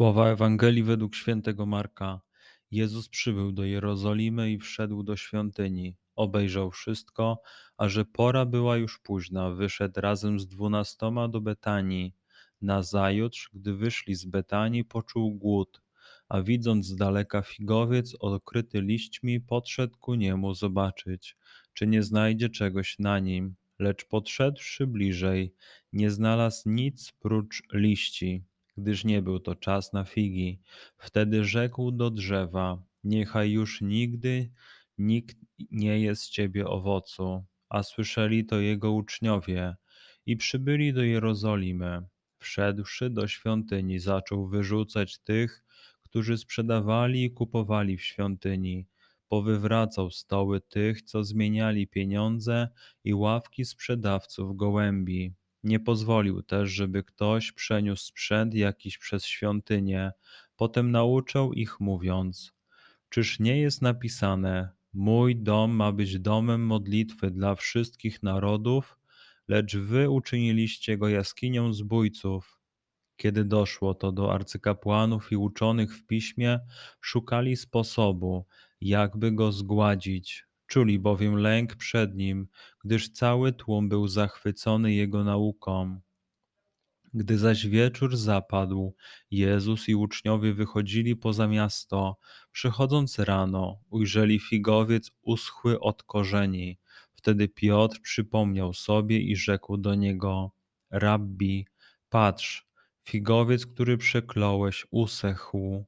Słowa Ewangelii według świętego Marka. Jezus przybył do Jerozolimy i wszedł do świątyni obejrzał wszystko, a że pora była już późna, wyszedł razem z dwunastoma do Betanii. Nazajutrz, gdy wyszli z Betanii, poczuł głód, a widząc z daleka figowiec okryty liśćmi, podszedł ku niemu zobaczyć, czy nie znajdzie czegoś na nim. Lecz podszedłszy bliżej, nie znalazł nic prócz liści, gdyż nie był to czas na figi. Wtedy rzekł do drzewa: Niechaj już nigdy nikt nie jest z ciebie owocu. A słyszeli to jego uczniowie i przybyli do Jerozolimy. Wszedłszy do świątyni, zaczął wyrzucać tych, którzy sprzedawali i kupowali w świątyni. Powywracał stoły tych, co zmieniali pieniądze i ławki sprzedawców gołębi. Nie pozwolił też, żeby ktoś przeniósł sprzęt jakiś przez świątynię. Potem nauczał ich, mówiąc: Czyż nie jest napisane: Mój dom ma być domem modlitwy dla wszystkich narodów, lecz wy uczyniliście go jaskinią zbójców. Kiedy doszło to do arcykapłanów i uczonych w piśmie, szukali sposobu, jakby go zgładzić. Czuli bowiem lęk przed nim, gdyż cały tłum był zachwycony jego nauką. Gdy zaś wieczór zapadł, Jezus i uczniowie wychodzili poza miasto. Przychodząc rano, ujrzeli figowiec uschły od korzeni. Wtedy Piotr przypomniał sobie i rzekł do niego: Rabbi, patrz, figowiec, który przekląłeś, usechł.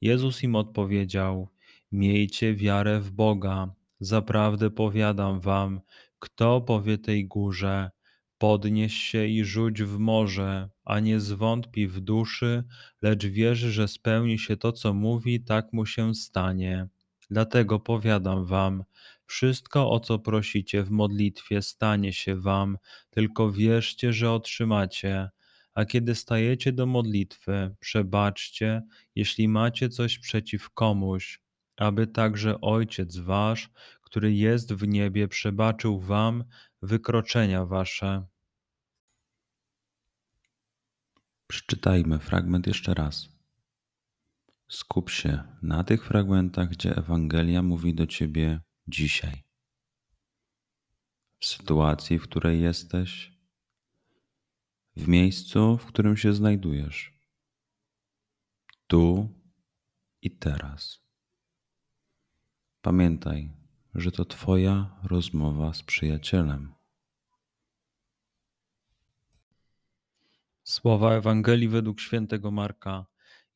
Jezus im odpowiedział: Miejcie wiarę w Boga. Zaprawdę powiadam wam, kto powie tej górze, Podnieś się i rzuć w morze, a nie zwątpi w duszy, lecz wierzy, że spełni się to, co mówi, tak mu się stanie. Dlatego powiadam wam, wszystko, o co prosicie w modlitwie, stanie się wam, tylko wierzcie, że otrzymacie. A kiedy stajecie do modlitwy, przebaczcie, jeśli macie coś przeciw komuś, aby także Ojciec Wasz, który jest w niebie, przebaczył Wam wykroczenia Wasze. Przeczytajmy fragment jeszcze raz. Skup się na tych fragmentach, gdzie Ewangelia mówi do Ciebie dzisiaj. W sytuacji, w której jesteś, w miejscu, w którym się znajdujesz, tu i teraz. Pamiętaj, że to Twoja rozmowa z przyjacielem. Słowa Ewangelii według świętego Marka.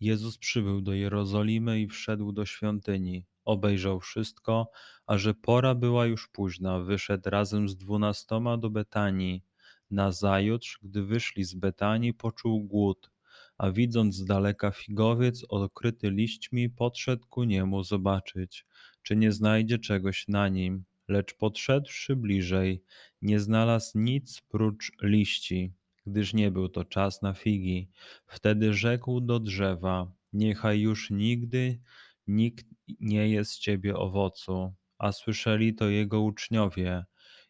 Jezus przybył do Jerozolimy i wszedł do świątyni. Obejrzał wszystko, a że pora była już późna, wyszedł razem z dwunastoma do Betanii. Nazajutrz, gdy wyszli z Betanii, poczuł głód, a widząc z daleka figowiec okryty liśćmi, podszedł ku niemu zobaczyć, czy nie znajdzie czegoś na nim. Lecz podszedłszy bliżej, nie znalazł nic prócz liści, gdyż nie był to czas na figi. Wtedy rzekł do drzewa: Niechaj już nigdy nikt nie jest z ciebie owocu. A słyszeli to jego uczniowie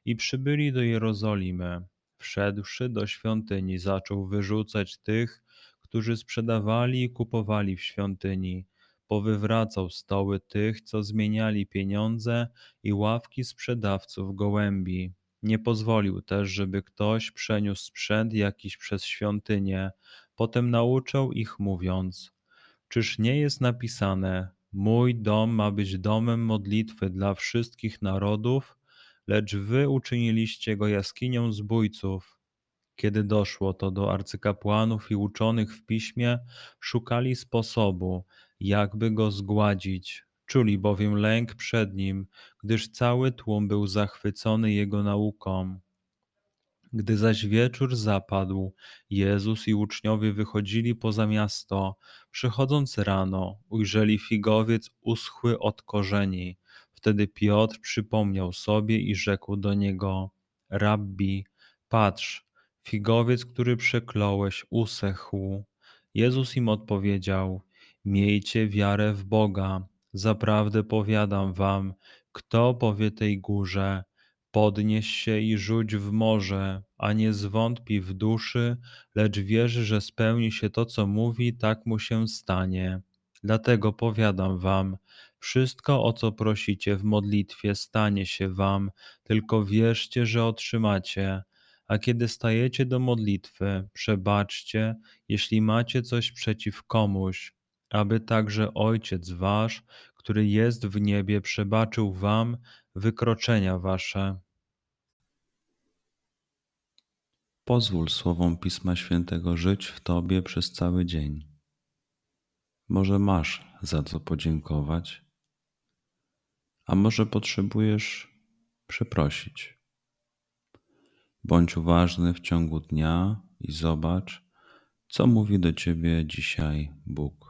i przybyli do Jerozolimy. Wszedłszy do świątyni, zaczął wyrzucać tych, którzy sprzedawali i kupowali w świątyni. Powywracał stoły tych, co zmieniali pieniądze i ławki sprzedawców gołębi. Nie pozwolił też, żeby ktoś przeniósł sprzęt jakiś przez świątynię. Potem nauczał ich, mówiąc: Czyż nie jest napisane: Mój dom ma być domem modlitwy dla wszystkich narodów, lecz wy uczyniliście go jaskinią zbójców. Kiedy doszło to do arcykapłanów i uczonych w piśmie, szukali sposobu, jakby go zgładzić. Czuli bowiem lęk przed nim, gdyż cały tłum był zachwycony jego nauką. Gdy zaś wieczór zapadł, Jezus i uczniowie wychodzili poza miasto. Przychodząc rano, ujrzeli figowiec uschły od korzeni. Wtedy Piotr przypomniał sobie i rzekł do niego: Rabbi, patrz, figowiec, który przekląłeś, usechł. Jezus im odpowiedział: Miejcie wiarę w Boga. Zaprawdę powiadam wam, kto powie tej górze, podnieś się i rzuć w morze, a nie zwątpi w duszy, lecz wierzy, że spełni się to, co mówi, tak mu się stanie. Dlatego powiadam wam, wszystko, o co prosicie w modlitwie, stanie się wam, tylko wierzcie, że otrzymacie. A kiedy stajecie do modlitwy, przebaczcie, jeśli macie coś przeciw komuś, aby także Ojciec Wasz, który jest w niebie, przebaczył Wam wykroczenia Wasze. Pozwól słowom Pisma Świętego żyć w Tobie przez cały dzień. Może masz za co podziękować, a może potrzebujesz przeprosić. Bądź uważny w ciągu dnia i zobacz, co mówi do Ciebie dzisiaj Bóg.